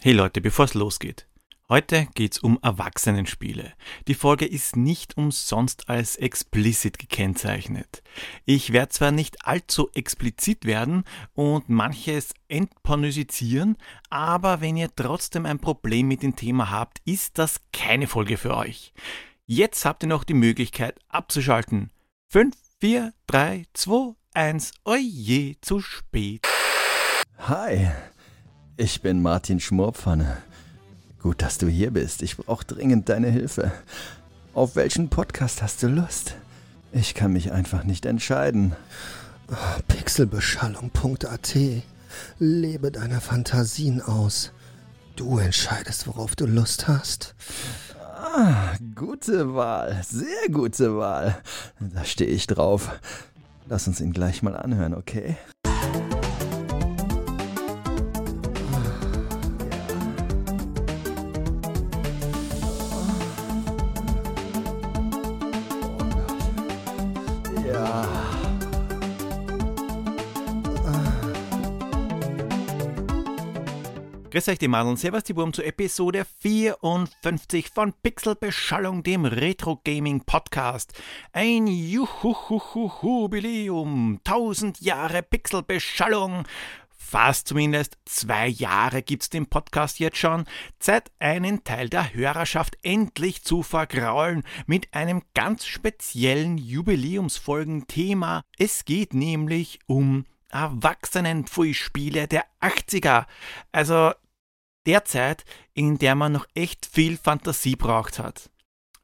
Hey Leute, bevor es losgeht. Heute geht's um Erwachsenenspiele. Die Folge ist nicht umsonst als explicit gekennzeichnet. Ich werde zwar nicht allzu explizit werden und manches entpornisieren, aber wenn ihr trotzdem ein Problem mit dem Thema habt, ist das keine Folge für euch. Jetzt habt ihr noch die Möglichkeit abzuschalten. 5, 4, 3, 2, 1, oje, zu spät. Hi, ich bin Martin Schmorpfanne. Gut, dass du hier bist. Ich brauche dringend deine Hilfe. Auf welchen Podcast hast du Lust? Ich kann mich einfach nicht entscheiden. Pixelbeschallung.at Lebe deine Fantasien aus. Du entscheidest, worauf du Lust hast. Ah, gute Wahl. Sehr gute Wahl. Da stehe ich drauf. Lass uns ihn gleich mal anhören, okay? Grüß euch die Madeln, servus die Wurm zur Episode 54 von Pixelbeschallung, dem Retro Gaming Podcast. Ein Jubiläum, 1000 Jahre Pixelbeschallung. Fast zumindest zwei Jahre gibt's den Podcast jetzt schon. Zeit, einen Teil der Hörerschaft endlich zu vergraulen mit einem ganz speziellen Jubiläumsfolgenthema. Es geht nämlich um Erwachsenenpfui-Spiele der 80er. Also der Zeit, in der man noch echt viel Fantasie braucht hat.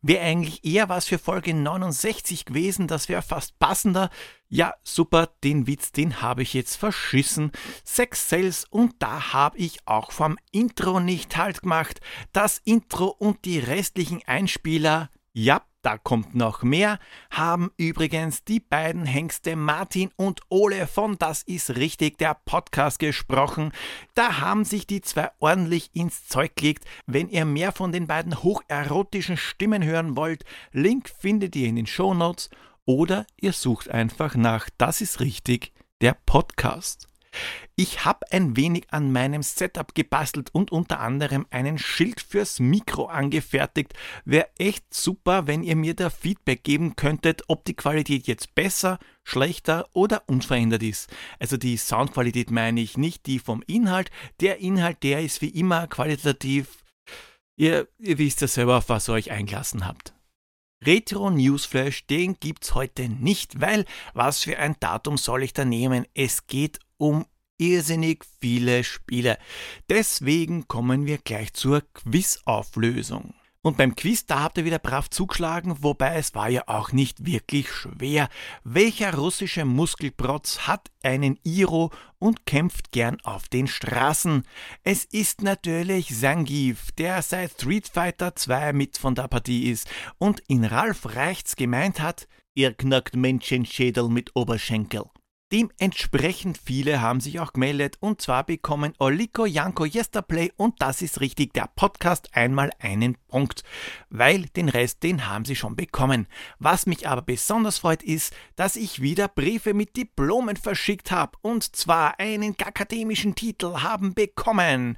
Wäre eigentlich eher was für Folge 69 gewesen, das wäre fast passender. Ja, super, den Witz, den habe ich jetzt verschissen. Sex Sales und da habe ich auch vom Intro nicht halt gemacht. Das Intro und die restlichen Einspieler, ja, da kommt noch mehr, haben übrigens die beiden Hengste Martin und Ole von Das ist richtig der Podcast gesprochen. Da haben sich die zwei ordentlich ins Zeug gelegt. Wenn ihr mehr von den beiden hocherotischen Stimmen hören wollt, Link findet ihr in den Shownotes oder ihr sucht einfach nach Das ist richtig der Podcast. Ich habe ein wenig an meinem Setup gebastelt und unter anderem einen Schild fürs Mikro angefertigt. Wäre echt super, wenn ihr mir da Feedback geben könntet, ob die Qualität jetzt besser, schlechter oder unverändert ist. Also die Soundqualität meine ich, nicht die vom Inhalt. Der Inhalt, der ist wie immer qualitativ. Ihr, ihr wisst ja selber, auf was ihr euch eingelassen habt. Retro Newsflash, den gibt's heute nicht, weil was für ein Datum soll ich da nehmen? Es geht um irrsinnig viele Spiele. Deswegen kommen wir gleich zur Quizauflösung. Und beim Quiz, da habt ihr wieder brav zugeschlagen, wobei es war ja auch nicht wirklich schwer. Welcher russische Muskelprotz hat einen Iro und kämpft gern auf den Straßen? Es ist natürlich Zangief, der seit Street Fighter 2 mit von der Partie ist und in Ralf Reichts gemeint hat, ihr knackt Menschenschädel mit Oberschenkel. Dementsprechend viele haben sich auch gemeldet und zwar bekommen Oliko, Janko, Yesterplay und das ist richtig der Podcast einmal einen Punkt, weil den Rest, den haben sie schon bekommen. Was mich aber besonders freut ist, dass ich wieder Briefe mit Diplomen verschickt habe und zwar einen akademischen Titel haben bekommen.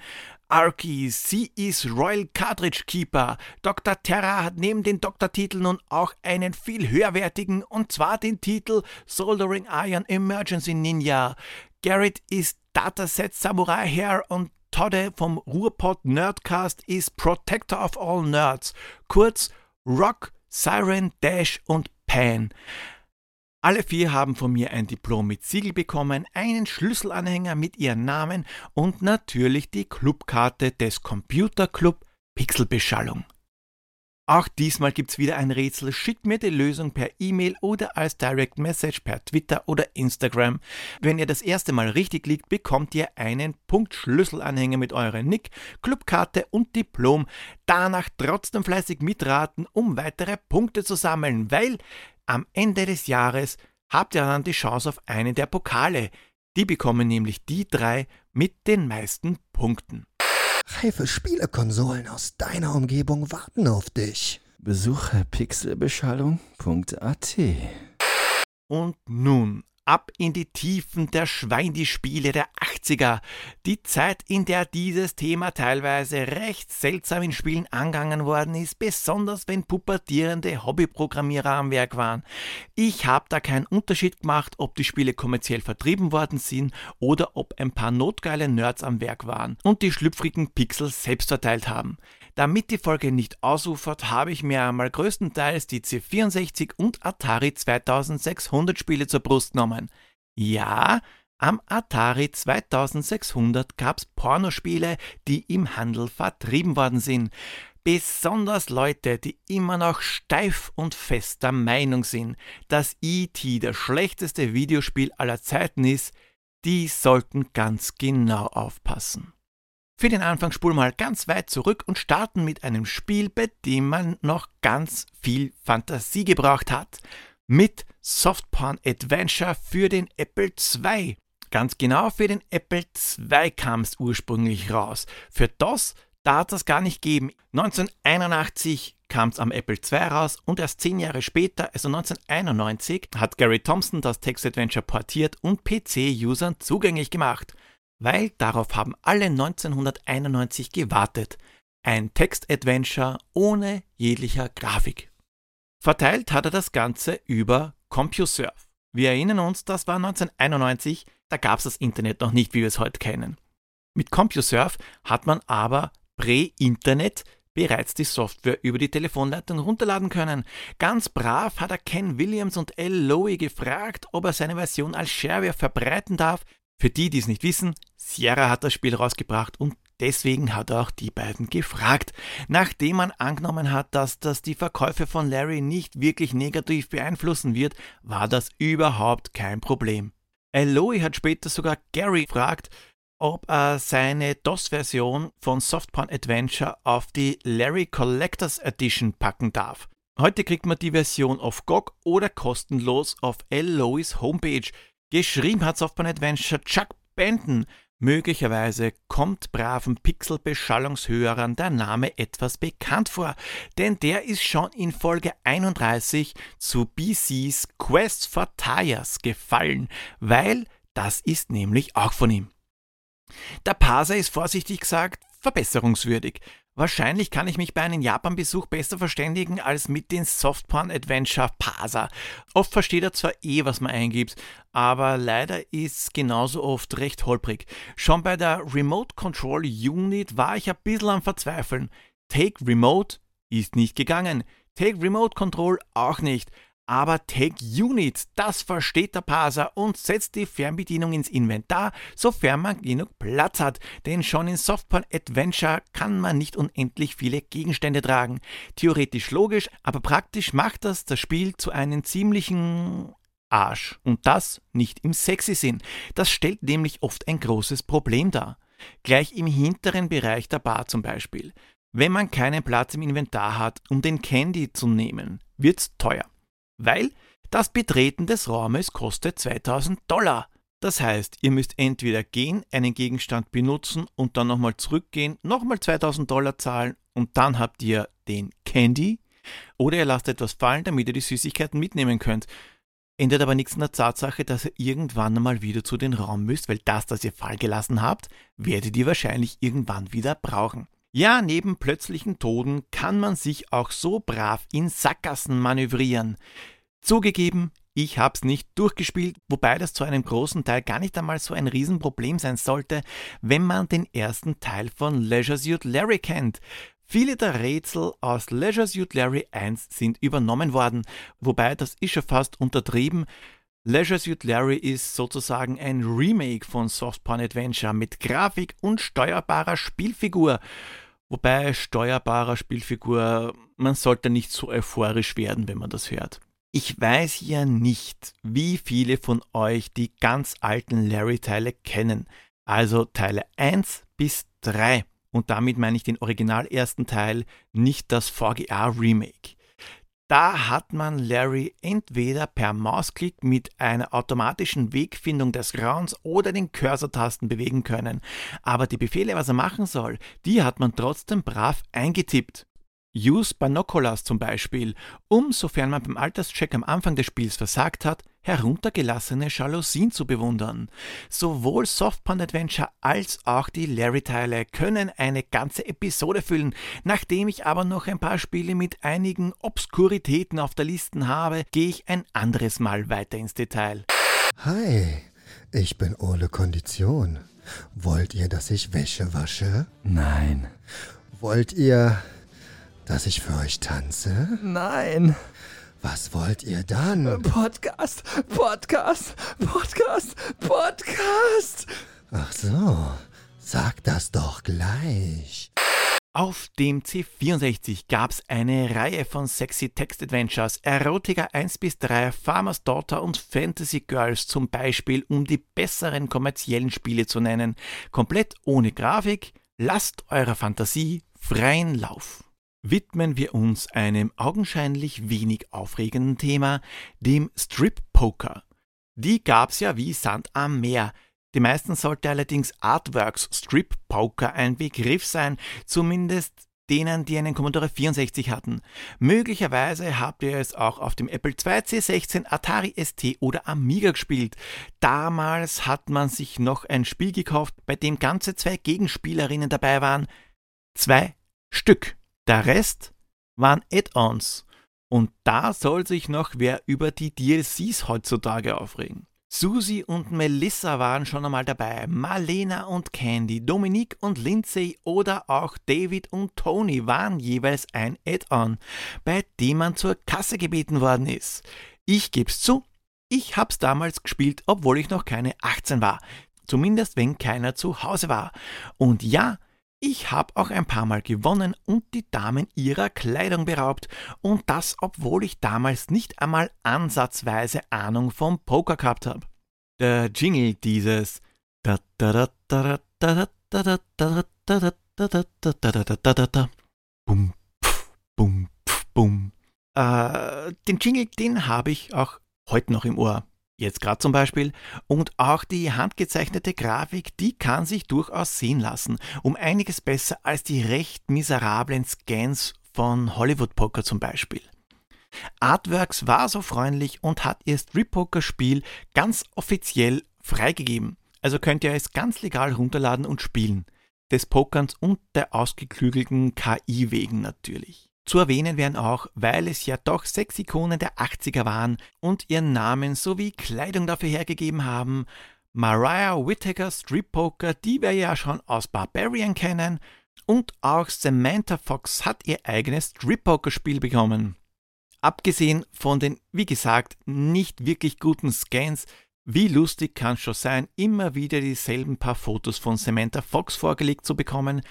Arky, sie ist Royal Cartridge Keeper. Dr. Terra hat neben den Doktortiteln nun auch einen viel höherwertigen, und zwar den Titel Soldering Iron Emergency Ninja. Garrett ist Dataset Samurai Hair und Todde vom Ruhrpott Nerdcast ist Protector of All Nerds. Kurz Rock, Siren, Dash und Pan. Alle vier haben von mir ein Diplom mit Siegel bekommen, einen Schlüsselanhänger mit ihren Namen und natürlich die Clubkarte des Computerclub Pixelbeschallung. Auch diesmal gibt's wieder ein Rätsel. Schickt mir die Lösung per E-Mail oder als Direct Message per Twitter oder Instagram. Wenn ihr das erste Mal richtig liegt, bekommt ihr einen Punkt Schlüsselanhänger mit eurem Nick, Clubkarte und Diplom. Danach trotzdem fleißig mitraten, um weitere Punkte zu sammeln, weil am Ende des Jahres habt ihr dann die Chance auf einen der Pokale. Die bekommen nämlich die drei mit den meisten Punkten. Reife Spielekonsolen aus deiner Umgebung warten auf dich. Besuche pixelbeschallung.at. Und nun ab in die Tiefen der Schweindi-Spiele der 80er. Die Zeit, in der dieses Thema teilweise recht seltsam in Spielen angangen worden ist, besonders wenn pubertierende Hobbyprogrammierer am Werk waren. Ich habe da keinen Unterschied gemacht, ob die Spiele kommerziell vertrieben worden sind oder ob ein paar notgeile Nerds am Werk waren und die schlüpfrigen Pixel selbst verteilt haben. Damit die Folge nicht ausufert, habe ich mir einmal größtenteils die C64 und Atari 2600 Spiele zur Brust genommen. Ja, am Atari 2600 gab's Pornospiele, die im Handel vertrieben worden sind. Besonders Leute, die immer noch steif und fest der Meinung sind, dass E.T. das schlechteste Videospiel aller Zeiten ist, die sollten ganz genau aufpassen. Für den Anfang spulen mal ganz weit zurück und starten mit einem Spiel, bei dem man noch ganz viel Fantasie gebraucht hat. Mit Softporn Adventure für den Apple II. Ganz genau für den Apple II kam es ursprünglich raus. Für DOS da hat es gar nicht geben. 1981 kam es am Apple II raus und erst zehn Jahre später, also 1991, hat Gary Thompson das Text Adventure portiert und PC-Usern zugänglich gemacht weil darauf haben alle 1991 gewartet. Ein Text-Adventure ohne jeglicher Grafik. Verteilt hat er das Ganze über CompuServe. Wir erinnern uns, das war 1991, da gab es das Internet noch nicht, wie wir es heute kennen. Mit CompuServe hat man aber Prä-Internet bereits die Software über die Telefonleitung runterladen können. Ganz brav hat er Ken Williams und L. Lowe gefragt, ob er seine Version als Shareware verbreiten darf, für die, die es nicht wissen, Sierra hat das Spiel rausgebracht und deswegen hat er auch die beiden gefragt. Nachdem man angenommen hat, dass das die Verkäufe von Larry nicht wirklich negativ beeinflussen wird, war das überhaupt kein Problem. Eloy hat später sogar Gary gefragt, ob er seine DOS-Version von Softporn Adventure auf die Larry Collectors Edition packen darf. Heute kriegt man die Version auf GOG oder kostenlos auf Eloys Homepage. Geschrieben hat Softporn Adventure Chuck Benton. Möglicherweise kommt braven Pixel-Beschallungshörern der Name etwas bekannt vor, denn der ist schon in Folge 31 zu BCs Quest for Tires gefallen, weil das ist nämlich auch von ihm. Der Parser ist vorsichtig gesagt verbesserungswürdig. Wahrscheinlich kann ich mich bei einem Japan-Besuch besser verständigen als mit den Softporn Adventure Parser. Oft versteht er zwar eh, was man eingibt, aber leider ist genauso oft recht holprig. Schon bei der Remote Control Unit war ich ein bisschen am Verzweifeln. Take Remote ist nicht gegangen. Take Remote Control auch nicht. Aber Take Unit, das versteht der Parser und setzt die Fernbedienung ins Inventar, sofern man genug Platz hat. Denn schon in Softporn Adventure kann man nicht unendlich viele Gegenstände tragen. Theoretisch logisch, aber praktisch macht das das Spiel zu einem ziemlichen Arsch. Und das nicht im sexy Sinn. Das stellt nämlich oft ein großes Problem dar. Gleich im hinteren Bereich der Bar zum Beispiel. Wenn man keinen Platz im Inventar hat, um den Candy zu nehmen, wird's teuer weil das Betreten des Raumes kostet 2000 Dollar. Das heißt, ihr müsst entweder gehen, einen Gegenstand benutzen und dann nochmal zurückgehen, nochmal 2000 Dollar zahlen und dann habt ihr den Candy oder ihr lasst etwas fallen, damit ihr die Süßigkeiten mitnehmen könnt. Ändert aber nichts an der Tatsache, dass ihr irgendwann einmal wieder zu den Raum müsst, weil das, das ihr fallen gelassen habt, werdet ihr wahrscheinlich irgendwann wieder brauchen. Ja, neben plötzlichen Toden kann man sich auch so brav in Sackgassen manövrieren. Zugegeben, ich hab's nicht durchgespielt, wobei das zu einem großen Teil gar nicht einmal so ein Riesenproblem sein sollte, wenn man den ersten Teil von Leisure Suit Larry kennt. Viele der Rätsel aus Leisure Suit Larry 1 sind übernommen worden, wobei das ist schon fast untertrieben. Leisure Suit Larry ist sozusagen ein Remake von Softporn Adventure mit Grafik und steuerbarer Spielfigur. Wobei steuerbarer Spielfigur, man sollte nicht so euphorisch werden, wenn man das hört. Ich weiß ja nicht, wie viele von euch die ganz alten Larry-Teile kennen, also Teile 1 bis 3. Und damit meine ich den original ersten Teil, nicht das VGA-Remake. Da hat man Larry entweder per Mausklick mit einer automatischen Wegfindung des Raums oder den Cursor-Tasten bewegen können. Aber die Befehle, was er machen soll, die hat man trotzdem brav eingetippt. Use Binoculars zum Beispiel, um, sofern man beim Alterscheck am Anfang des Spiels versagt hat, heruntergelassene Jalousien zu bewundern. Sowohl Softporn Adventure als auch die Larry-Teile können eine ganze Episode füllen. Nachdem ich aber noch ein paar Spiele mit einigen Obskuritäten auf der Liste habe, gehe ich ein anderes Mal weiter ins Detail. Hi, ich bin Ole Kondition. Wollt ihr, dass ich Wäsche wasche? Nein. Wollt ihr, dass ich für euch tanze? Nein. Was wollt ihr dann? Podcast, Podcast, Podcast, Podcast. Ach so, sag das doch gleich. Auf dem C64 gab's eine Reihe von sexy Text Adventures, Erotica 1 bis 3, Farmer's Daughter und Fantasy Girls zum Beispiel, um die besseren kommerziellen Spiele zu nennen. Komplett ohne Grafik, lasst eurer Fantasie freien Lauf. Widmen wir uns einem augenscheinlich wenig aufregenden Thema, dem Strip Poker. Die gab's ja wie Sand am Meer. Die meisten sollte allerdings Artworks Strip Poker ein Begriff sein, zumindest denen, die einen Commodore 64 hatten. Möglicherweise habt ihr es auch auf dem Apple II C16, Atari ST oder Amiga gespielt. Damals hat man sich noch ein Spiel gekauft, bei dem ganze zwei Gegenspielerinnen dabei waren. Zwei Stück. Der Rest waren Add-ons. Und da soll sich noch wer über die DLCs heutzutage aufregen. Susi und Melissa waren schon einmal dabei, Marlena und Candy, Dominique und Lindsay oder auch David und Tony waren jeweils ein Add-on, bei dem man zur Kasse gebeten worden ist. Ich geb's zu, ich hab's damals gespielt, obwohl ich noch keine 18 war. Zumindest wenn keiner zu Hause war. Und ja, ich habe auch ein paar Mal gewonnen und die Damen ihrer Kleidung beraubt. Und das, obwohl ich damals nicht einmal ansatzweise Ahnung vom Poker gehabt habe. Der Jingle dieses Bum, pf, bum, pf, bum. Äh, den Jingle, den habe ich auch heute noch im Ohr. Jetzt gerade zum Beispiel. Und auch die handgezeichnete Grafik, die kann sich durchaus sehen lassen. Um einiges besser als die recht miserablen Scans von Hollywood Poker zum Beispiel. Artworks war so freundlich und hat ihr Strip-Poker-Spiel ganz offiziell freigegeben. Also könnt ihr es ganz legal runterladen und spielen. Des Pokerns und der ausgeklügelten KI wegen natürlich. Zu erwähnen wären auch, weil es ja doch sechs Ikonen der 80er waren und ihren Namen sowie Kleidung dafür hergegeben haben, Mariah Whittaker Strip Poker, die wir ja schon aus Barbarian kennen, und auch Samantha Fox hat ihr eigenes Strip Poker Spiel bekommen. Abgesehen von den, wie gesagt, nicht wirklich guten Scans, wie lustig kann es schon sein, immer wieder dieselben paar Fotos von Samantha Fox vorgelegt zu bekommen,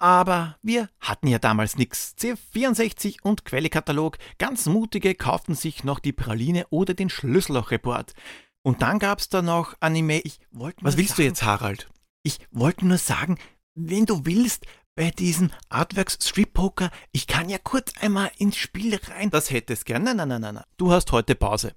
aber wir hatten ja damals nix. C64 und Quellekatalog, ganz mutige kauften sich noch die Praline oder den Schlüsselloch-Report. Und dann gab's da noch Anime. Ich wollte Was willst sagen, du jetzt, Harald? Ich wollte nur sagen, wenn du willst, bei diesem Artworks Strip Poker, ich kann ja kurz einmal ins Spiel rein. Das hättest gern. Nein, nein, nein, nein. Du hast heute Pause.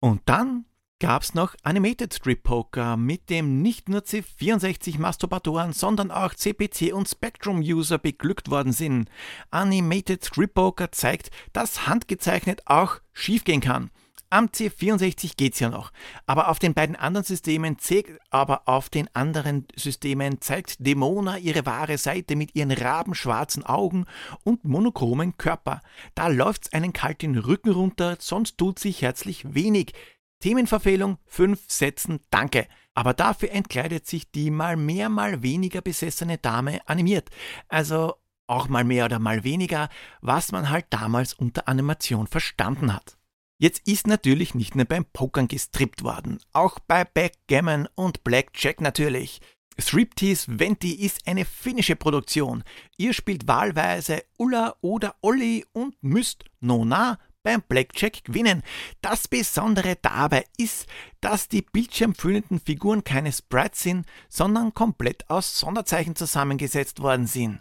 Und dann gab es noch Animated Strip Poker, mit dem nicht nur C64 Masturbatoren, sondern auch CPC und Spectrum User beglückt worden sind. Animated Strip Poker zeigt, dass handgezeichnet auch schiefgehen kann. Am C64 geht's ja noch, aber auf den beiden anderen Systemen zeigt, aber auf den anderen Systemen zeigt Demona ihre wahre Seite mit ihren rabenschwarzen Augen und monochromen Körper. Da läuft's einen kalt den Rücken runter, sonst tut sich herzlich wenig. Themenverfehlung, fünf Sätzen, danke. Aber dafür entkleidet sich die mal mehr, mal weniger besessene Dame animiert. Also auch mal mehr oder mal weniger, was man halt damals unter Animation verstanden hat. Jetzt ist natürlich nicht nur beim Pokern gestrippt worden, auch bei Backgammon und Blackjack natürlich. Striptease Venti ist eine finnische Produktion. Ihr spielt wahlweise Ulla oder Olli und müsst Nona beim Blackjack gewinnen. Das Besondere dabei ist, dass die bildschirmfüllenden Figuren keine Sprites sind, sondern komplett aus Sonderzeichen zusammengesetzt worden sind.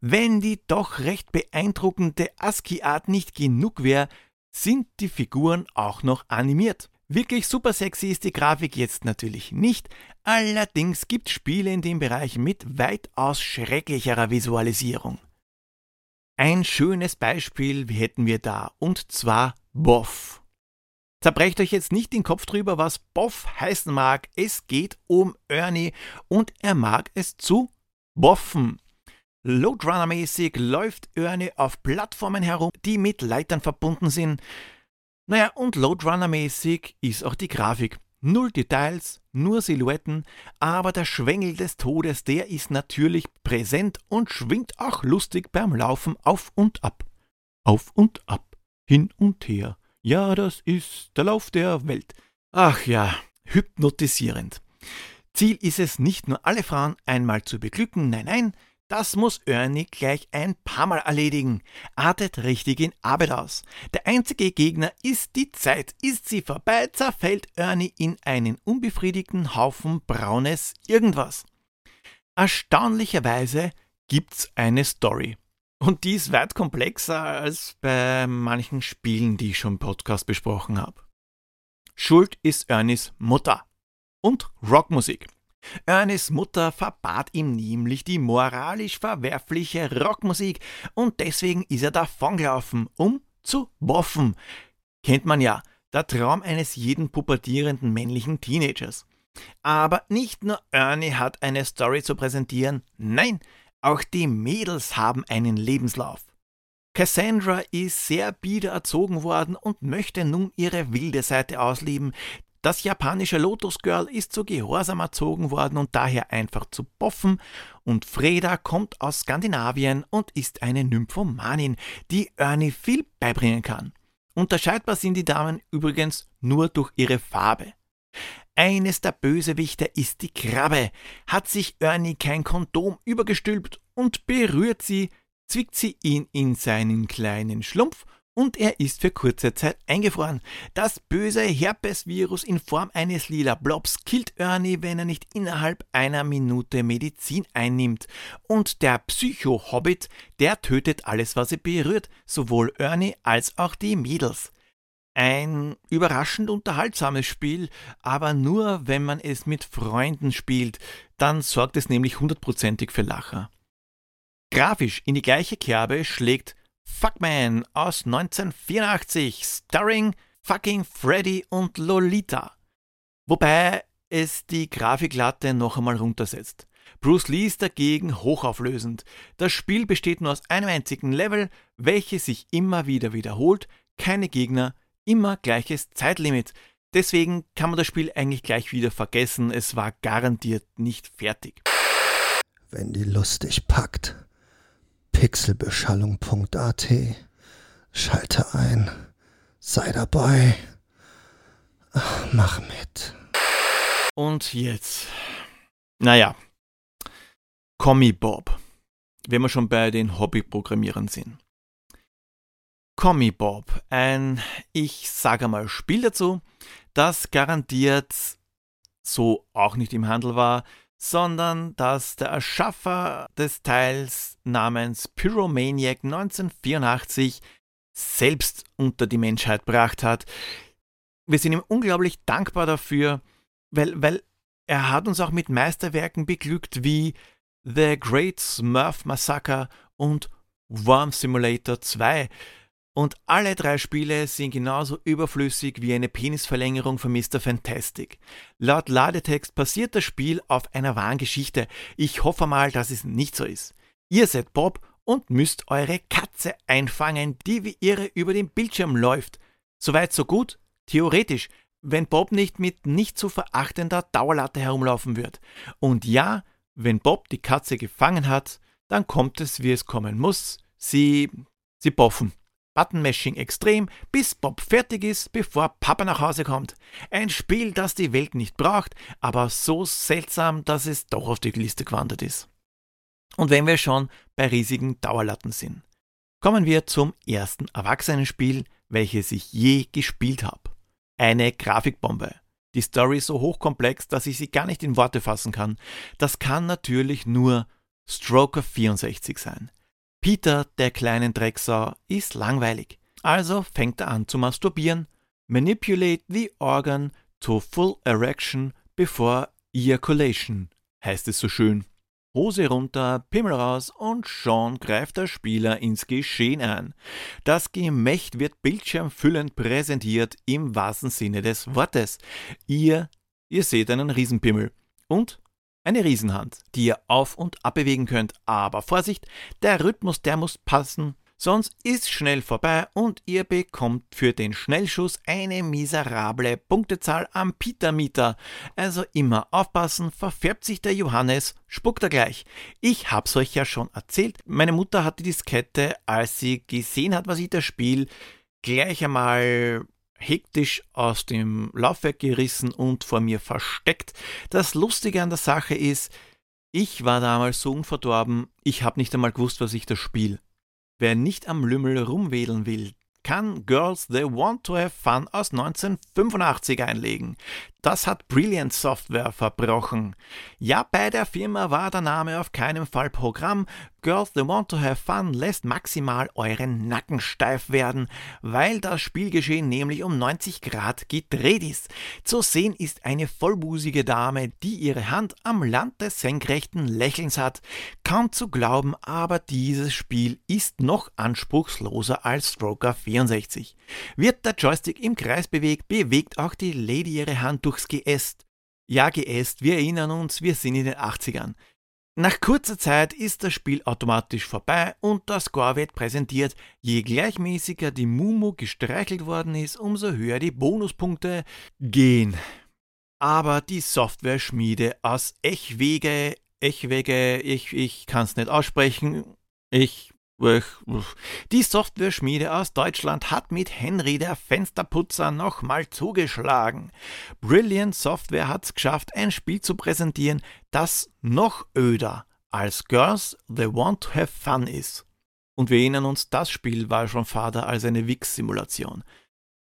Wenn die doch recht beeindruckende ASCII-Art nicht genug wäre, sind die Figuren auch noch animiert. Wirklich super sexy ist die Grafik jetzt natürlich nicht, allerdings gibt es Spiele in dem Bereich mit weitaus schrecklicherer Visualisierung. Ein schönes Beispiel hätten wir da, und zwar Boff. Zerbrecht euch jetzt nicht den Kopf drüber, was Boff heißen mag. Es geht um Ernie und er mag es zu boffen. Loadrunner-mäßig läuft Ernie auf Plattformen herum, die mit Leitern verbunden sind. Naja, und Loadrunner-mäßig ist auch die Grafik. Null Details, nur Silhouetten, aber der Schwengel des Todes, der ist natürlich präsent und schwingt auch lustig beim Laufen auf und ab. Auf und ab, hin und her. Ja, das ist der Lauf der Welt. Ach ja, hypnotisierend. Ziel ist es nicht nur alle Frauen einmal zu beglücken, nein, nein, das muss Ernie gleich ein paar Mal erledigen. Artet richtig in Arbeit aus. Der einzige Gegner ist die Zeit. Ist sie vorbei, zerfällt Ernie in einen unbefriedigten Haufen braunes Irgendwas. Erstaunlicherweise gibt's eine Story. Und die ist weit komplexer als bei manchen Spielen, die ich schon im Podcast besprochen habe. Schuld ist Ernies Mutter und Rockmusik. Ernies Mutter verbat ihm nämlich die moralisch verwerfliche Rockmusik und deswegen ist er davongelaufen, um zu boffen. Kennt man ja, der Traum eines jeden pubertierenden männlichen Teenagers. Aber nicht nur Ernie hat eine Story zu präsentieren, nein, auch die Mädels haben einen Lebenslauf. Cassandra ist sehr bieder erzogen worden und möchte nun ihre wilde Seite ausleben, das japanische Lotus Girl ist zu Gehorsam erzogen worden und daher einfach zu boffen. Und Freda kommt aus Skandinavien und ist eine Nymphomanin, die Ernie viel beibringen kann. Unterscheidbar sind die Damen übrigens nur durch ihre Farbe. Eines der Bösewichte ist die Krabbe. Hat sich Ernie kein Kondom übergestülpt und berührt sie, zwickt sie ihn in seinen kleinen Schlumpf und er ist für kurze Zeit eingefroren. Das böse Herpesvirus in Form eines lila Blobs killt Ernie, wenn er nicht innerhalb einer Minute Medizin einnimmt. Und der Psycho-Hobbit, der tötet alles, was er berührt, sowohl Ernie als auch die Mädels. Ein überraschend unterhaltsames Spiel, aber nur, wenn man es mit Freunden spielt, dann sorgt es nämlich hundertprozentig für Lacher. Grafisch in die gleiche Kerbe schlägt Fuckman aus 1984, starring fucking Freddy und Lolita. Wobei es die Grafiklatte noch einmal runtersetzt. Bruce Lee ist dagegen hochauflösend. Das Spiel besteht nur aus einem einzigen Level, welches sich immer wieder wiederholt, keine Gegner, immer gleiches Zeitlimit. Deswegen kann man das Spiel eigentlich gleich wieder vergessen, es war garantiert nicht fertig. Wenn die Lust dich packt, pixelbeschallung.at. Schalte ein. Sei dabei. Mach mit. Und jetzt. Naja. Comi Bob. Wenn wir schon bei den Hobbyprogrammierern sind. Comi Bob, ein, ich sage mal, Spiel dazu, das garantiert so auch nicht im Handel war, sondern dass der Erschaffer des Teils namens Pyromaniac 1984 selbst unter die Menschheit gebracht hat. Wir sind ihm unglaublich dankbar dafür, weil, weil er hat uns auch mit Meisterwerken beglückt wie The Great Smurf Massacre und Worm Simulator 2. Und alle drei Spiele sind genauso überflüssig wie eine Penisverlängerung von Mr. Fantastic. Laut Ladetext basiert das Spiel auf einer wahren Geschichte. Ich hoffe mal, dass es nicht so ist. Ihr seid Bob und müsst eure Katze einfangen, die wie irre über den Bildschirm läuft. Soweit so gut? Theoretisch, wenn Bob nicht mit nicht zu verachtender Dauerlatte herumlaufen wird. Und ja, wenn Bob die Katze gefangen hat, dann kommt es, wie es kommen muss. Sie, sie boffen. Buttonmashing extrem, bis Bob fertig ist, bevor Papa nach Hause kommt. Ein Spiel, das die Welt nicht braucht, aber so seltsam, dass es doch auf die Liste gewandert ist. Und wenn wir schon bei riesigen Dauerlatten sind, kommen wir zum ersten Erwachsenenspiel, welches ich je gespielt habe. Eine Grafikbombe. Die Story ist so hochkomplex, dass ich sie gar nicht in Worte fassen kann. Das kann natürlich nur Stroker 64 sein. Peter, der kleinen Drecksau, ist langweilig. Also fängt er an zu masturbieren. Manipulate the organ to full erection before ejaculation, heißt es so schön. Hose runter, Pimmel raus und schon greift der Spieler ins Geschehen ein. Das Gemächt wird bildschirmfüllend präsentiert im wahrsten Sinne des Wortes. Ihr, ihr seht einen Riesenpimmel und eine Riesenhand, die ihr auf und abbewegen könnt. Aber Vorsicht, der Rhythmus, der muss passen sonst ist schnell vorbei und ihr bekommt für den Schnellschuss eine miserable Punktezahl am Petermeter. Also immer aufpassen, verfärbt sich der Johannes, spuckt er gleich. Ich hab's euch ja schon erzählt, meine Mutter hat die Diskette, als sie gesehen hat, was ich da spiel, gleich einmal hektisch aus dem Laufwerk gerissen und vor mir versteckt. Das Lustige an der Sache ist, ich war damals so unverdorben, ich hab nicht einmal gewusst, was ich da spiel. Wer nicht am Lümmel rumwedeln will, kann Girls They Want to Have Fun aus 1985 einlegen. Das hat Brilliant Software verbrochen. Ja, bei der Firma war der Name auf keinen Fall Programm. Girls They Want to Have Fun lässt maximal euren Nacken steif werden, weil das Spielgeschehen nämlich um 90 Grad gedreht ist. Zu sehen ist eine vollbusige Dame, die ihre Hand am Land des senkrechten Lächelns hat. Kaum zu glauben, aber dieses Spiel ist noch anspruchsloser als Stroker 64. Wird der Joystick im Kreis bewegt, bewegt auch die Lady ihre Hand durch durchs Geäst. Ja, Geäst, wir erinnern uns, wir sind in den 80ern. Nach kurzer Zeit ist das Spiel automatisch vorbei und der Score wird präsentiert. Je gleichmäßiger die Mumu gestreichelt worden ist, umso höher die Bonuspunkte gehen. Aber die Software-Schmiede aus Echwege, Echwege, ich, ich kann es nicht aussprechen, ich die Software-Schmiede aus Deutschland hat mit Henry der Fensterputzer nochmal zugeschlagen. Brilliant Software hat es geschafft, ein Spiel zu präsentieren, das noch öder als Girls They Want to Have Fun ist. Und wir erinnern uns, das Spiel war schon Vater als eine Wix-Simulation.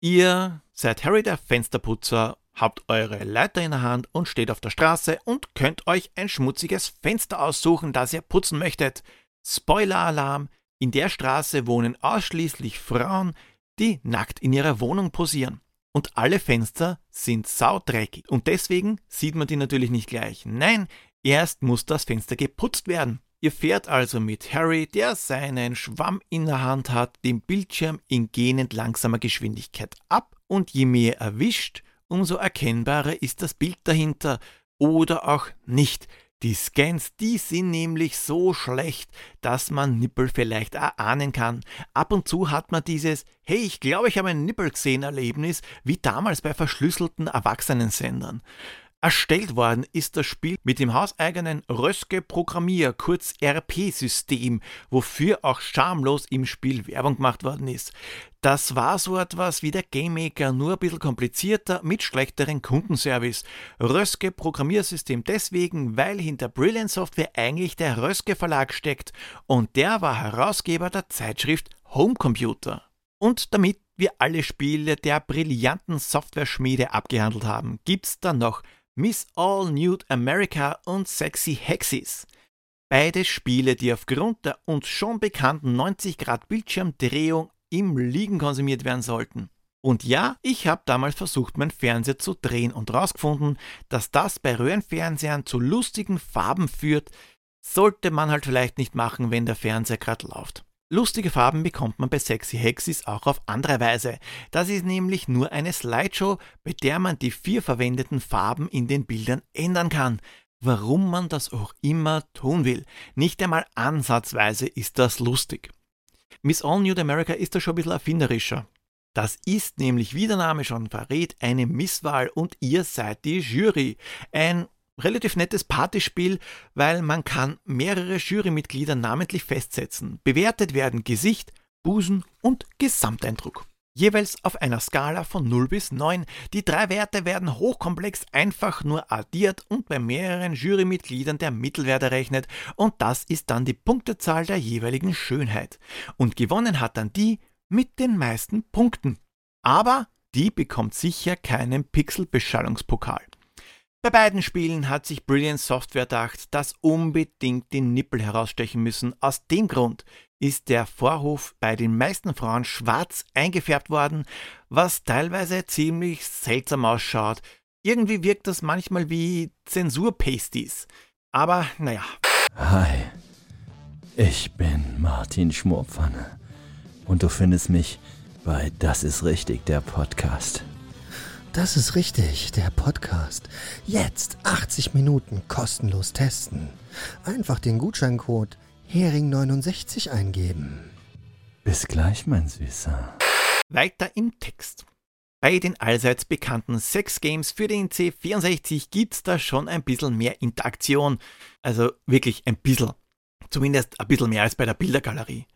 Ihr seid Harry der Fensterputzer, habt eure Leiter in der Hand und steht auf der Straße und könnt euch ein schmutziges Fenster aussuchen, das ihr putzen möchtet. Spoiler-Alarm, in der Straße wohnen ausschließlich Frauen, die nackt in ihrer Wohnung posieren. Und alle Fenster sind saudreckig. Und deswegen sieht man die natürlich nicht gleich. Nein, erst muss das Fenster geputzt werden. Ihr fährt also mit Harry, der seinen Schwamm in der Hand hat, den Bildschirm in gähnend langsamer Geschwindigkeit ab und je mehr erwischt, umso erkennbarer ist das Bild dahinter oder auch nicht. Die Scans, die sind nämlich so schlecht, dass man Nippel vielleicht erahnen kann. Ab und zu hat man dieses Hey, ich glaube, ich habe einen Nippel gesehen Erlebnis, wie damals bei verschlüsselten Erwachsenensendern. Erstellt worden ist das Spiel mit dem hauseigenen Röske Programmier, kurz RP-System, wofür auch schamlos im Spiel Werbung gemacht worden ist. Das war so etwas wie der Game Maker, nur ein bisschen komplizierter mit schlechteren Kundenservice. Röske Programmiersystem deswegen, weil hinter Brilliant Software eigentlich der Röske Verlag steckt und der war Herausgeber der Zeitschrift Homecomputer. Und damit wir alle Spiele der brillanten Software-Schmiede abgehandelt haben, gibt's dann noch Miss All Nude America und Sexy Hexis. Beide Spiele, die aufgrund der uns schon bekannten 90 Grad Bildschirmdrehung im Liegen konsumiert werden sollten. Und ja, ich habe damals versucht, mein Fernseher zu drehen und rausgefunden, dass das bei Röhrenfernsehern zu lustigen Farben führt, sollte man halt vielleicht nicht machen, wenn der Fernseher gerade läuft. Lustige Farben bekommt man bei Sexy Hexis auch auf andere Weise. Das ist nämlich nur eine Slideshow, bei der man die vier verwendeten Farben in den Bildern ändern kann. Warum man das auch immer tun will. Nicht einmal ansatzweise ist das lustig. Miss All New America ist da schon ein bisschen erfinderischer. Das ist nämlich, wie der Name schon verrät, eine Misswahl und ihr seid die Jury. Ein relativ nettes Partyspiel, weil man kann mehrere Jurymitglieder namentlich festsetzen. Bewertet werden Gesicht, Busen und Gesamteindruck. Jeweils auf einer Skala von 0 bis 9. Die drei Werte werden hochkomplex einfach nur addiert und bei mehreren Jurymitgliedern der Mittelwert errechnet und das ist dann die Punktezahl der jeweiligen Schönheit. Und gewonnen hat dann die mit den meisten Punkten. Aber die bekommt sicher keinen Pixel-Beschallungspokal. Bei beiden Spielen hat sich Brilliant Software gedacht, dass unbedingt die Nippel herausstechen müssen. Aus dem Grund ist der Vorhof bei den meisten Frauen schwarz eingefärbt worden, was teilweise ziemlich seltsam ausschaut. Irgendwie wirkt das manchmal wie Zensurpasties. Aber naja. Hi, ich bin Martin Schmorpfanne und du findest mich bei Das ist richtig, der Podcast. Das ist richtig, der Podcast. Jetzt 80 Minuten kostenlos testen. Einfach den Gutscheincode Hering69 eingeben. Bis gleich, mein Süßer. Weiter im Text. Bei den allseits bekannten Sex Games für den C64 gibt's da schon ein bisschen mehr Interaktion. Also wirklich ein bisschen. Zumindest ein bisschen mehr als bei der Bildergalerie.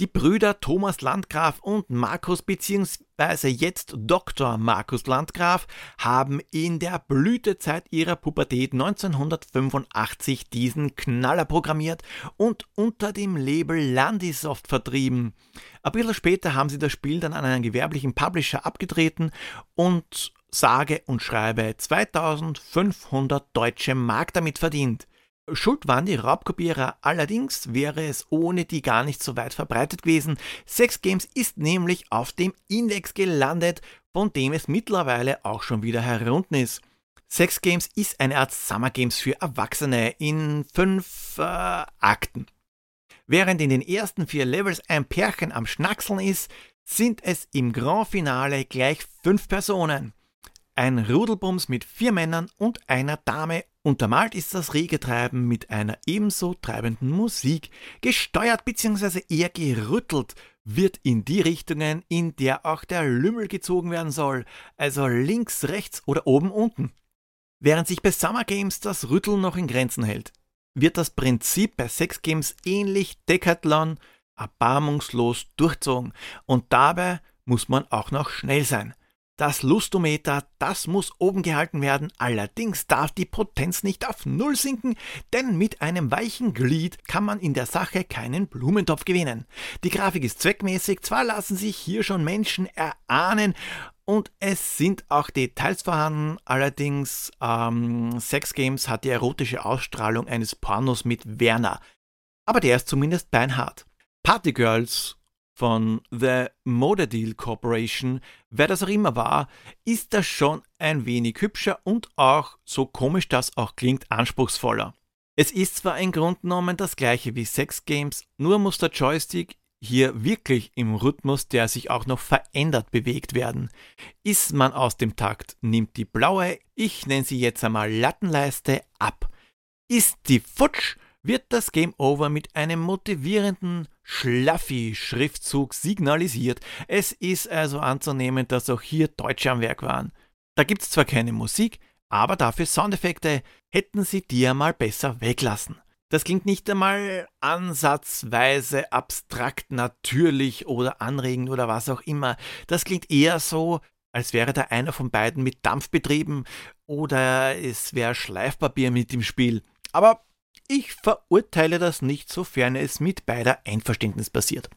Die Brüder Thomas Landgraf und Markus bzw. jetzt Dr. Markus Landgraf haben in der Blütezeit ihrer Pubertät 1985 diesen Knaller programmiert und unter dem Label Landisoft vertrieben. Ein bisschen später haben sie das Spiel dann an einen gewerblichen Publisher abgetreten und sage und schreibe 2500 deutsche Mark damit verdient. Schuld waren die Raubkopierer, allerdings wäre es ohne die gar nicht so weit verbreitet gewesen. Sex Games ist nämlich auf dem Index gelandet, von dem es mittlerweile auch schon wieder herunten ist. Sex Games ist eine Art Summer Games für Erwachsene in fünf äh, Akten. Während in den ersten vier Levels ein Pärchen am Schnackseln ist, sind es im Grand Finale gleich fünf Personen. Ein Rudelbums mit vier Männern und einer Dame Untermalt ist das Regetreiben mit einer ebenso treibenden Musik. Gesteuert bzw. eher gerüttelt wird in die Richtungen, in der auch der Lümmel gezogen werden soll, also links, rechts oder oben, unten. Während sich bei Summer Games das Rütteln noch in Grenzen hält, wird das Prinzip bei Sex Games ähnlich Decathlon erbarmungslos durchzogen und dabei muss man auch noch schnell sein. Das Lustometer, das muss oben gehalten werden, allerdings darf die Potenz nicht auf Null sinken, denn mit einem weichen Glied kann man in der Sache keinen Blumentopf gewinnen. Die Grafik ist zweckmäßig, zwar lassen sich hier schon Menschen erahnen und es sind auch Details vorhanden, allerdings ähm, Sex Games hat die erotische Ausstrahlung eines Pornos mit Werner. Aber der ist zumindest beinhart. Partygirls von The Modadeal Corporation, wer das auch immer war, ist das schon ein wenig hübscher und auch, so komisch das auch klingt, anspruchsvoller. Es ist zwar im Grunde genommen das gleiche wie Sex Games, nur muss der Joystick hier wirklich im Rhythmus, der sich auch noch verändert, bewegt werden. Ist man aus dem Takt, nimmt die blaue, ich nenne sie jetzt einmal Lattenleiste, ab. Ist die futsch, wird das Game Over mit einem motivierenden Schlaffi-Schriftzug signalisiert. Es ist also anzunehmen, dass auch hier Deutsche am Werk waren. Da gibt es zwar keine Musik, aber dafür Soundeffekte. Hätten sie die einmal besser weglassen. Das klingt nicht einmal ansatzweise abstrakt, natürlich oder anregend oder was auch immer. Das klingt eher so, als wäre da einer von beiden mit Dampf betrieben oder es wäre Schleifpapier mit im Spiel. Aber ich verurteile das nicht, sofern es mit beider Einverständnis passiert.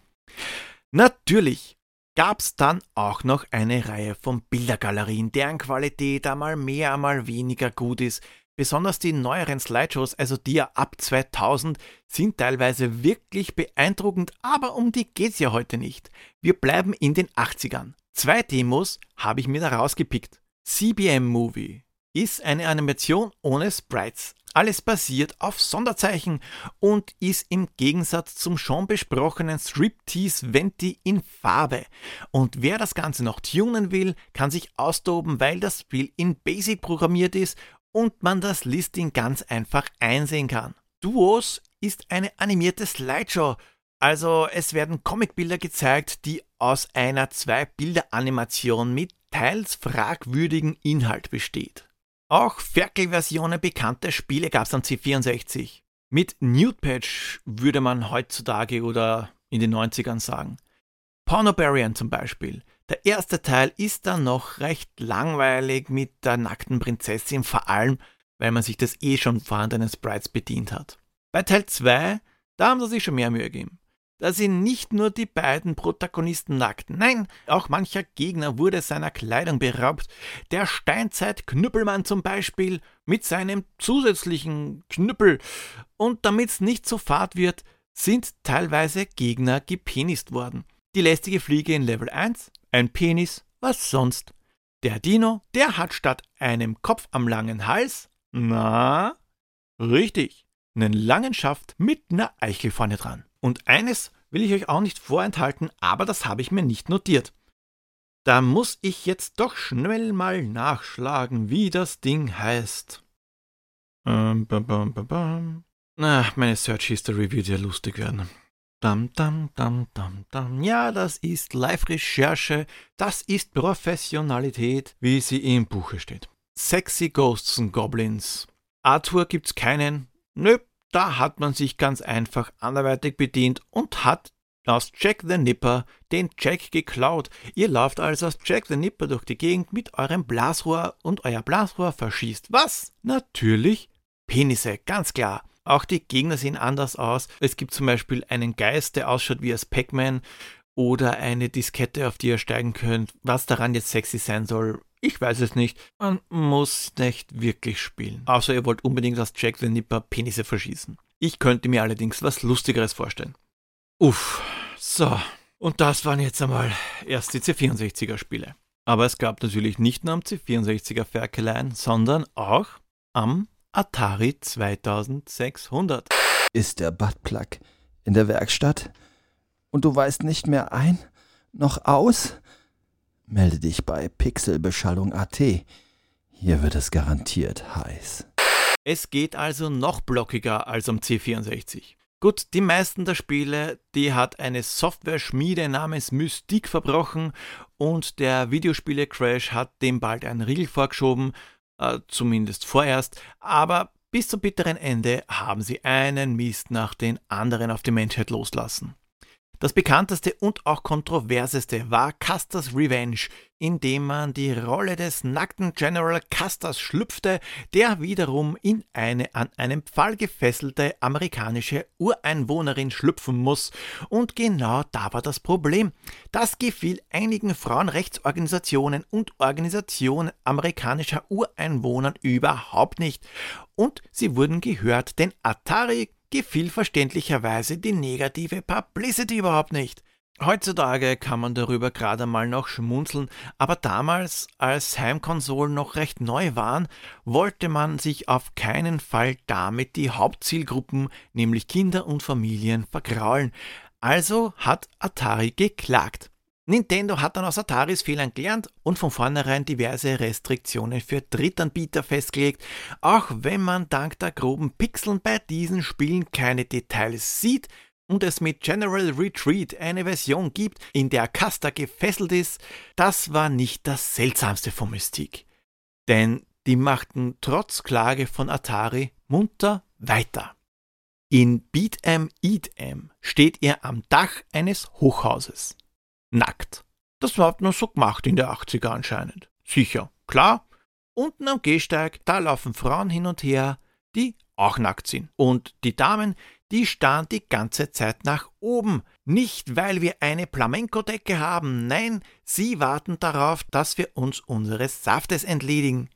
Natürlich gab's dann auch noch eine Reihe von Bildergalerien, deren Qualität einmal mehr, einmal weniger gut ist. Besonders die neueren Slideshows, also die ab 2000, sind teilweise wirklich beeindruckend, aber um die geht's ja heute nicht. Wir bleiben in den 80ern. Zwei Demos habe ich mir da rausgepickt. CBM Movie ist eine Animation ohne Sprites, alles basiert auf Sonderzeichen und ist im Gegensatz zum schon besprochenen Striptease Venti in Farbe. Und wer das Ganze noch tunen will, kann sich austoben, weil das Spiel in Basic programmiert ist und man das Listing ganz einfach einsehen kann. Duos ist eine animierte Slideshow, also es werden Comicbilder gezeigt, die aus einer Zwei-Bilder-Animation mit teils fragwürdigen Inhalt besteht. Auch Ferkel-Versionen bekannter Spiele gab es am C64. Mit Nude Patch würde man heutzutage oder in den 90ern sagen. Pornobarian zum Beispiel. Der erste Teil ist dann noch recht langweilig mit der nackten Prinzessin, vor allem, weil man sich des eh schon vorhandenen Sprites bedient hat. Bei Teil 2, da haben sie sich schon mehr Mühe gegeben da sind nicht nur die beiden Protagonisten nackt, nein, auch mancher Gegner wurde seiner Kleidung beraubt. Der Steinzeit-Knüppelmann zum Beispiel mit seinem zusätzlichen Knüppel. Und damit's nicht so fad wird, sind teilweise Gegner gepenist worden. Die lästige Fliege in Level 1, ein Penis, was sonst? Der Dino, der hat statt einem Kopf am langen Hals, na, richtig, einen langen Schaft mit einer Eichel vorne dran. Und eines will ich euch auch nicht vorenthalten, aber das habe ich mir nicht notiert. Da muss ich jetzt doch schnell mal nachschlagen, wie das Ding heißt. Ähm, bam, bam, bam, bam. Ach, meine Search History wird ja lustig werden. Dam, dam, dam, dam, dam. Ja, das ist Live-Recherche, das ist Professionalität, wie sie im Buche steht. Sexy Ghosts and Goblins. Arthur gibt's keinen. Nö, da hat man sich ganz einfach anderweitig bedient und hat aus Jack the Nipper den Jack geklaut. Ihr lauft also als Jack the Nipper durch die Gegend mit eurem Blasrohr und euer Blasrohr verschießt was? Natürlich Penisse, ganz klar. Auch die Gegner sehen anders aus. Es gibt zum Beispiel einen Geist, der ausschaut wie als Pac-Man oder eine Diskette, auf die ihr steigen könnt. Was daran jetzt sexy sein soll, ich weiß es nicht. Man muss nicht wirklich spielen. Außer ihr wollt unbedingt als Jack the Nipper Penisse verschießen. Ich könnte mir allerdings was Lustigeres vorstellen. Uff, so. Und das waren jetzt einmal erst die C64er Spiele. Aber es gab natürlich nicht nur am C64er Ferkelein, sondern auch am Atari 2600. Ist der Buttplug in der Werkstatt? Und du weißt nicht mehr ein, noch aus? Melde dich bei Pixelbeschallung.at. Hier wird es garantiert heiß. Es geht also noch blockiger als am C64. Gut, die meisten der Spiele, die hat eine Software-Schmiede namens Mystique verbrochen und der Videospiele-Crash hat dem bald einen Riegel vorgeschoben, äh, zumindest vorerst, aber bis zum bitteren Ende haben sie einen Mist nach den anderen auf die Menschheit loslassen. Das bekannteste und auch kontroverseste war Custers Revenge, in dem man die Rolle des nackten General Custers schlüpfte, der wiederum in eine an einem Pfahl gefesselte amerikanische Ureinwohnerin schlüpfen muss. Und genau da war das Problem. Das gefiel einigen Frauenrechtsorganisationen und Organisationen amerikanischer Ureinwohnern überhaupt nicht. Und sie wurden gehört, denn Atari gefiel verständlicherweise die negative Publicity überhaupt nicht. Heutzutage kann man darüber gerade mal noch schmunzeln, aber damals, als Heimkonsolen noch recht neu waren, wollte man sich auf keinen Fall damit die Hauptzielgruppen, nämlich Kinder und Familien, vergraulen. Also hat Atari geklagt. Nintendo hat dann aus Ataris Fehlern gelernt und von vornherein diverse Restriktionen für Drittanbieter festgelegt, auch wenn man dank der groben Pixeln bei diesen Spielen keine Details sieht und es mit General Retreat eine Version gibt, in der Caster gefesselt ist, das war nicht das seltsamste von Mystique. Denn die machten trotz Klage von Atari munter weiter. In Beat 'em Eat 'em steht ihr am Dach eines Hochhauses nackt. Das war nur so gemacht in der 80er anscheinend. Sicher, klar. Unten am Gehsteig, da laufen Frauen hin und her, die auch nackt sind. Und die Damen, die starren die ganze Zeit nach oben. Nicht, weil wir eine Flamenco-Decke haben, nein, sie warten darauf, dass wir uns unseres Saftes entledigen.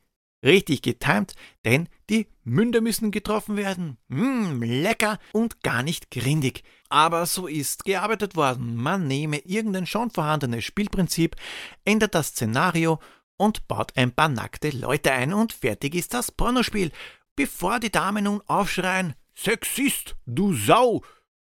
Richtig getimt, denn die Münder müssen getroffen werden. Mmm, lecker und gar nicht grindig. Aber so ist gearbeitet worden. Man nehme irgendein schon vorhandenes Spielprinzip, ändert das Szenario und baut ein paar nackte Leute ein und fertig ist das Pornospiel. Bevor die Damen nun aufschreien, Sexist, du Sau!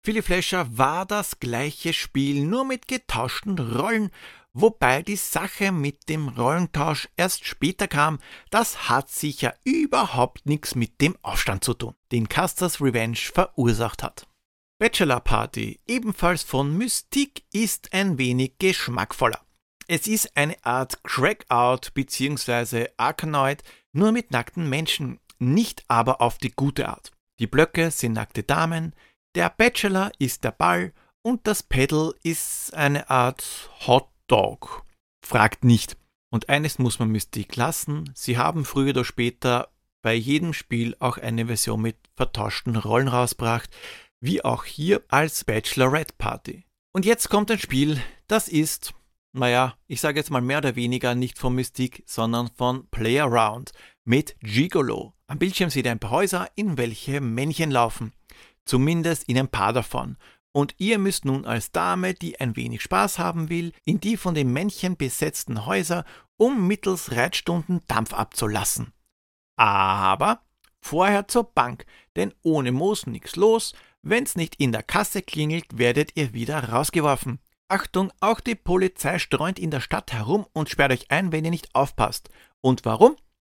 Philly Fleischer war das gleiche Spiel, nur mit getauschten Rollen wobei die Sache mit dem Rollentausch erst später kam, das hat sicher überhaupt nichts mit dem Aufstand zu tun, den Custers Revenge verursacht hat. Bachelor Party, ebenfalls von Mystique, ist ein wenig geschmackvoller. Es ist eine Art Crackout bzw. Arkanoid, nur mit nackten Menschen, nicht aber auf die gute Art. Die Blöcke sind nackte Damen, der Bachelor ist der Ball und das Pedal ist eine Art Hot Dog. Fragt nicht. Und eines muss man Mystique lassen, sie haben früher oder später bei jedem Spiel auch eine Version mit vertauschten Rollen rausgebracht, wie auch hier als Bachelorette Party. Und jetzt kommt ein Spiel, das ist, naja, ich sage jetzt mal mehr oder weniger nicht von Mystique, sondern von Playaround mit Gigolo. Am Bildschirm seht ihr ein paar Häuser, in welche Männchen laufen. Zumindest in ein paar davon. Und ihr müsst nun als Dame, die ein wenig Spaß haben will, in die von den Männchen besetzten Häuser, um mittels Reitstunden Dampf abzulassen. Aber vorher zur Bank, denn ohne Moos nix los, wenn's nicht in der Kasse klingelt, werdet ihr wieder rausgeworfen. Achtung, auch die Polizei streunt in der Stadt herum und sperrt euch ein, wenn ihr nicht aufpasst. Und warum?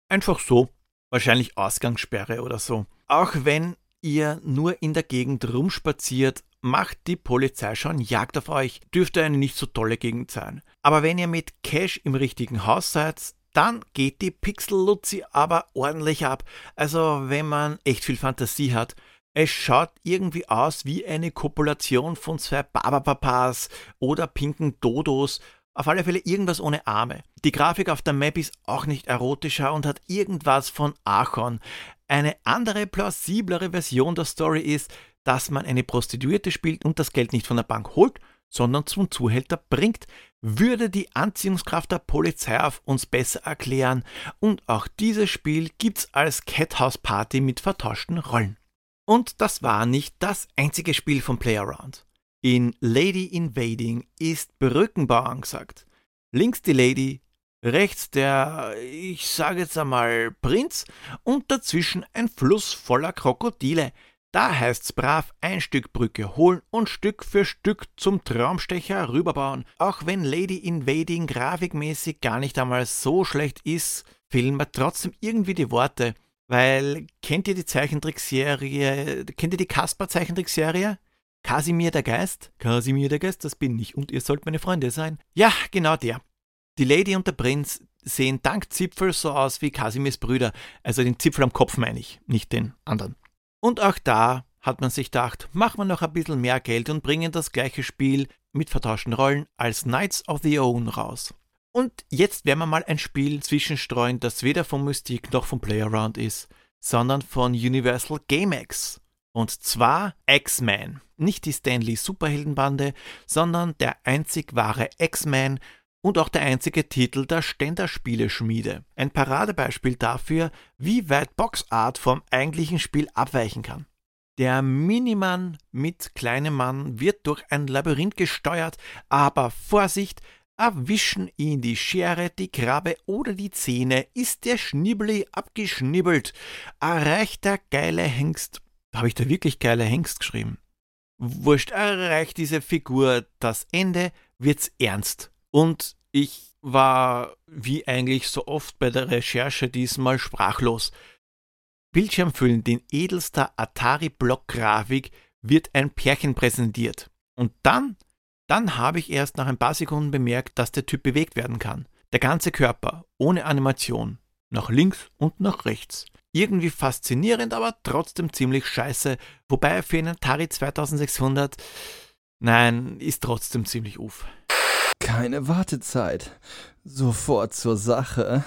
Einfach so. Wahrscheinlich Ausgangssperre oder so. Auch wenn ihr nur in der Gegend rumspaziert, macht die Polizei schon Jagd auf euch. Dürfte eine nicht so tolle Gegend sein. Aber wenn ihr mit Cash im richtigen Haus seid, dann geht die Pixel-Luzi aber ordentlich ab. Also wenn man echt viel Fantasie hat. Es schaut irgendwie aus wie eine Kopulation von zwei Barberpapas oder pinken Dodos. Auf alle Fälle irgendwas ohne Arme. Die Grafik auf der Map ist auch nicht erotischer und hat irgendwas von Archon. Eine andere, plausiblere Version der Story ist, dass man eine Prostituierte spielt und das Geld nicht von der Bank holt, sondern zum Zuhälter bringt, würde die Anziehungskraft der Polizei auf uns besser erklären und auch dieses Spiel gibt's als Cathouse Party mit vertauschten Rollen. Und das war nicht das einzige Spiel von Playaround. In Lady Invading ist Brückenbau angesagt. Links die Lady, rechts der, ich sage jetzt einmal, Prinz und dazwischen ein Fluss voller Krokodile, da heißt's brav ein Stück Brücke holen und Stück für Stück zum Traumstecher rüberbauen. Auch wenn Lady Invading grafikmäßig gar nicht einmal so schlecht ist, fehlen mir trotzdem irgendwie die Worte. Weil, kennt ihr die Zeichentrickserie, kennt ihr die Kasper-Zeichentrickserie? Kasimir der Geist? Kasimir der Geist, das bin ich und ihr sollt meine Freunde sein. Ja, genau der. Die Lady und der Prinz sehen dank Zipfel so aus wie Kasimirs Brüder. Also den Zipfel am Kopf meine ich, nicht den anderen. Und auch da hat man sich gedacht, machen wir noch ein bisschen mehr Geld und bringen das gleiche Spiel mit vertauschten Rollen als Knights of the Own raus. Und jetzt werden wir mal ein Spiel zwischenstreuen, das weder von Mystique noch von Playaround ist, sondern von Universal GameX. Und zwar X-Men. Nicht die Stanley Superheldenbande, sondern der einzig wahre X-Men und auch der einzige Titel der Ständerspieleschmiede. Ein Paradebeispiel dafür, wie weit Boxart vom eigentlichen Spiel abweichen kann. Der Minimann mit kleinem Mann wird durch ein Labyrinth gesteuert, aber Vorsicht, erwischen ihn die Schere, die Krabbe oder die Zähne, ist der Schnibbeli abgeschnibbelt, erreicht der geile Hengst, habe ich da wirklich geile Hengst geschrieben? Wurscht, erreicht diese Figur das Ende, wird's ernst. Und ich war, wie eigentlich so oft bei der Recherche diesmal, sprachlos. Bildschirmfüllend in edelster Atari-Block-Grafik wird ein Pärchen präsentiert. Und dann, dann habe ich erst nach ein paar Sekunden bemerkt, dass der Typ bewegt werden kann. Der ganze Körper, ohne Animation. Nach links und nach rechts. Irgendwie faszinierend, aber trotzdem ziemlich scheiße. Wobei für einen Atari 2600, nein, ist trotzdem ziemlich uff. Keine Wartezeit. Sofort zur Sache.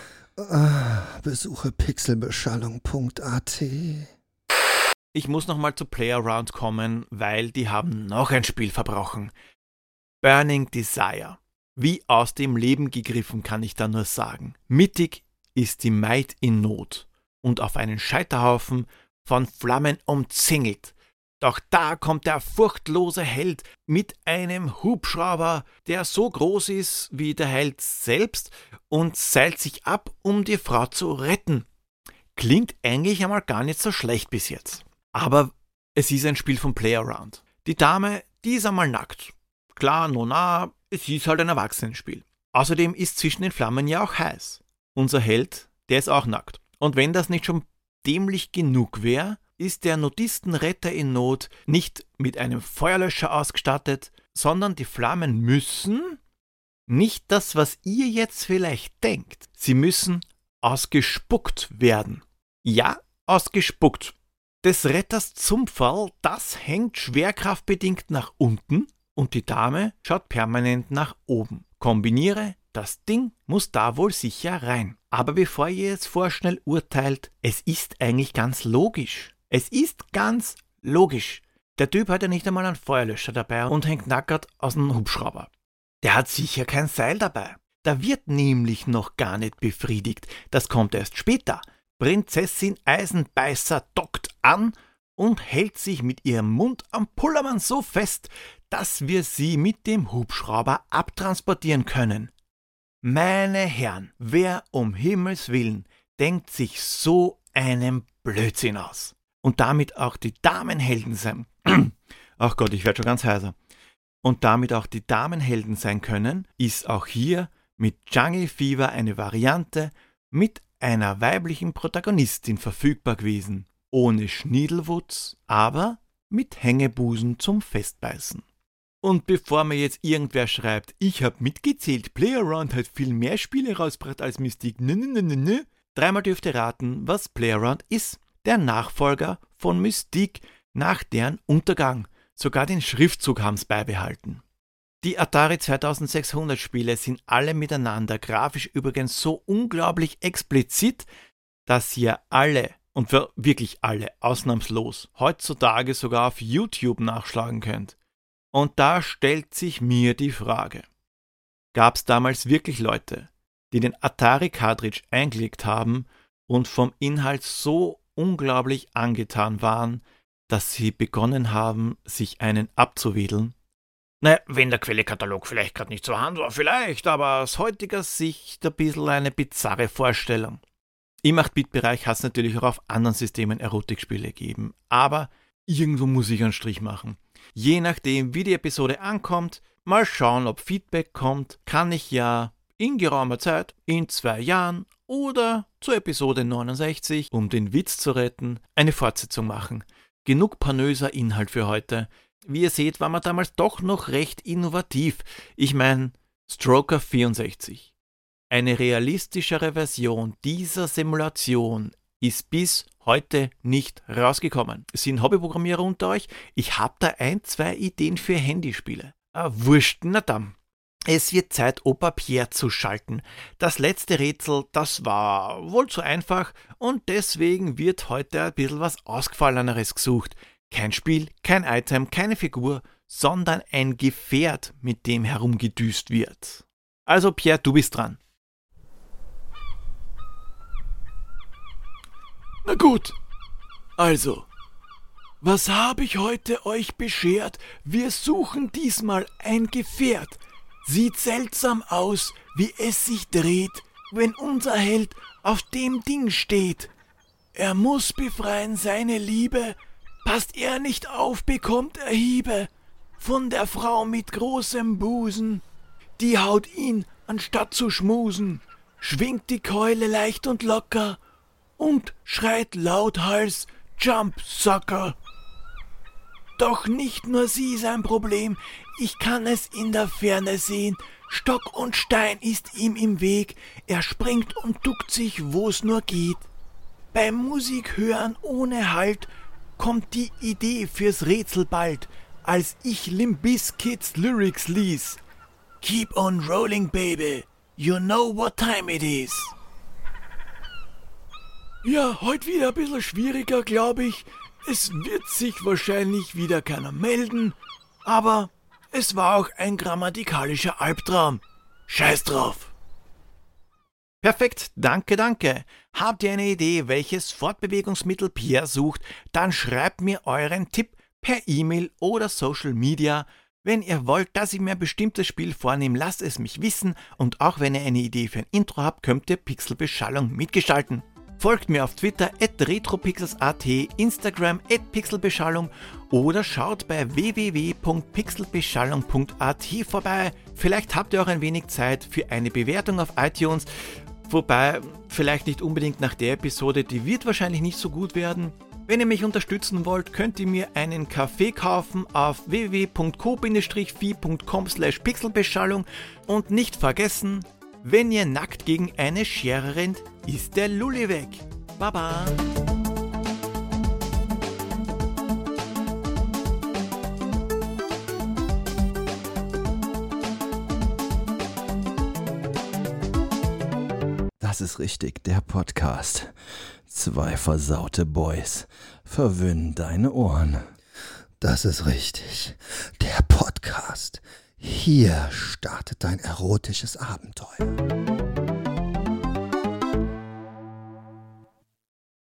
Besuche pixelbeschallung.at. Ich muss nochmal zu Playaround kommen, weil die haben noch ein Spiel verbrochen. Burning Desire. Wie aus dem Leben gegriffen, kann ich da nur sagen. Mittig ist die Maid in Not und auf einen Scheiterhaufen von Flammen umzingelt. Doch da kommt der furchtlose Held mit einem Hubschrauber, der so groß ist wie der Held selbst und seilt sich ab, um die Frau zu retten. Klingt eigentlich einmal gar nicht so schlecht bis jetzt. Aber es ist ein Spiel von Playaround. Die Dame, die ist einmal nackt. Klar, nona, es ist halt ein Erwachsenenspiel. Außerdem ist zwischen den Flammen ja auch heiß. Unser Held, der ist auch nackt. Und wenn das nicht schon dämlich genug wäre, ist der Nudistenretter in Not nicht mit einem Feuerlöscher ausgestattet, sondern die Flammen müssen nicht das, was ihr jetzt vielleicht denkt. Sie müssen ausgespuckt werden. Ja, ausgespuckt. Des Retters Zumpferl, das hängt schwerkraftbedingt nach unten und die Dame schaut permanent nach oben. Kombiniere, das Ding muss da wohl sicher rein. Aber bevor ihr jetzt vorschnell urteilt, es ist eigentlich ganz logisch. Es ist ganz logisch. Der Typ hat ja nicht einmal einen Feuerlöscher dabei und hängt nackert aus dem Hubschrauber. Der hat sicher kein Seil dabei. Da wird nämlich noch gar nicht befriedigt. Das kommt erst später. Prinzessin Eisenbeißer dockt an und hält sich mit ihrem Mund am Pullermann so fest, dass wir sie mit dem Hubschrauber abtransportieren können. Meine Herren, wer um Himmels willen denkt sich so einen Blödsinn aus. Und damit auch die Damenhelden sein. Ach Gott, ich werde schon ganz heiser. Und damit auch die Damenhelden sein können, ist auch hier mit Jungle Fever eine Variante mit einer weiblichen Protagonistin verfügbar gewesen. Ohne Schniedelwutz, aber mit Hängebusen zum Festbeißen. Und bevor mir jetzt irgendwer schreibt, ich hab mitgezählt, Playaround hat viel mehr Spiele rausgebracht als Mystique, nö, nö, nö, nö. Dreimal dürft ihr raten, was Playaround ist. Der Nachfolger von Mystique nach deren Untergang. Sogar den Schriftzug haben's beibehalten. Die Atari 2600 Spiele sind alle miteinander grafisch übrigens so unglaublich explizit, dass ihr alle und wirklich alle ausnahmslos heutzutage sogar auf YouTube nachschlagen könnt. Und da stellt sich mir die Frage, gab es damals wirklich Leute, die den Atari Cartridge eingelegt haben und vom Inhalt so unglaublich angetan waren, dass sie begonnen haben, sich einen abzuwedeln? Naja, wenn der Quellekatalog vielleicht gerade nicht zur Hand war, vielleicht, aber aus heutiger Sicht ein bisschen eine bizarre Vorstellung. Im 8-Bit-Bereich hat es natürlich auch auf anderen Systemen Erotikspiele gegeben, aber irgendwo muss ich einen Strich machen. Je nachdem, wie die Episode ankommt, mal schauen, ob Feedback kommt, kann ich ja in geraumer Zeit, in zwei Jahren oder zur Episode 69, um den Witz zu retten, eine Fortsetzung machen. Genug panöser Inhalt für heute. Wie ihr seht, war man damals doch noch recht innovativ. Ich meine, Stroker 64. Eine realistischere Version dieser Simulation ist bis heute nicht rausgekommen. Sind Hobbyprogrammierer unter euch? Ich habe da ein, zwei Ideen für Handyspiele. Ah, wurscht, na dann. Es wird Zeit, Opa Pierre zu schalten. Das letzte Rätsel, das war wohl zu einfach und deswegen wird heute ein bisschen was Ausgefalleneres gesucht. Kein Spiel, kein Item, keine Figur, sondern ein Gefährt, mit dem herumgedüst wird. Also Pierre, du bist dran. Na gut. Also, was habe ich heute euch beschert? Wir suchen diesmal ein Gefährt Sieht seltsam aus, wie es sich dreht, wenn unser Held auf dem Ding steht. Er muss befreien seine Liebe, passt er nicht auf, bekommt er Hiebe von der Frau mit großem Busen. Die haut ihn, anstatt zu schmusen, schwingt die Keule leicht und locker und schreit lauthals Jump, Sucker. Doch nicht nur sie sein Problem, ich kann es in der Ferne sehen. Stock und Stein ist ihm im Weg, er springt und duckt sich, wo's nur geht. Beim Musik hören ohne Halt kommt die Idee fürs Rätsel bald, als ich Limbis Kids Lyrics lies. Keep on rolling, baby, you know what time it is. Ja, heute wieder ein bisschen schwieriger, glaube ich. Es wird sich wahrscheinlich wieder keiner melden, aber es war auch ein grammatikalischer Albtraum. Scheiß drauf. Perfekt, danke, danke. Habt ihr eine Idee, welches Fortbewegungsmittel Pierre sucht, dann schreibt mir euren Tipp per E-Mail oder Social Media. Wenn ihr wollt, dass ich mir ein bestimmtes Spiel vornehme, lasst es mich wissen und auch wenn ihr eine Idee für ein Intro habt, könnt ihr Pixelbeschallung mitgestalten. Folgt mir auf Twitter at retropixels.at, Instagram at pixelbeschallung oder schaut bei www.pixelbeschallung.at vorbei. Vielleicht habt ihr auch ein wenig Zeit für eine Bewertung auf iTunes. Wobei, vielleicht nicht unbedingt nach der Episode, die wird wahrscheinlich nicht so gut werden. Wenn ihr mich unterstützen wollt, könnt ihr mir einen Kaffee kaufen auf www.co-fi.com slash pixelbeschallung und nicht vergessen, wenn ihr nackt gegen eine Schere rennt, ist der Lulli weg. Baba. Das ist richtig, der Podcast. Zwei versaute Boys verwöhnen deine Ohren. Das ist richtig, der Podcast. Hier startet dein erotisches Abenteuer.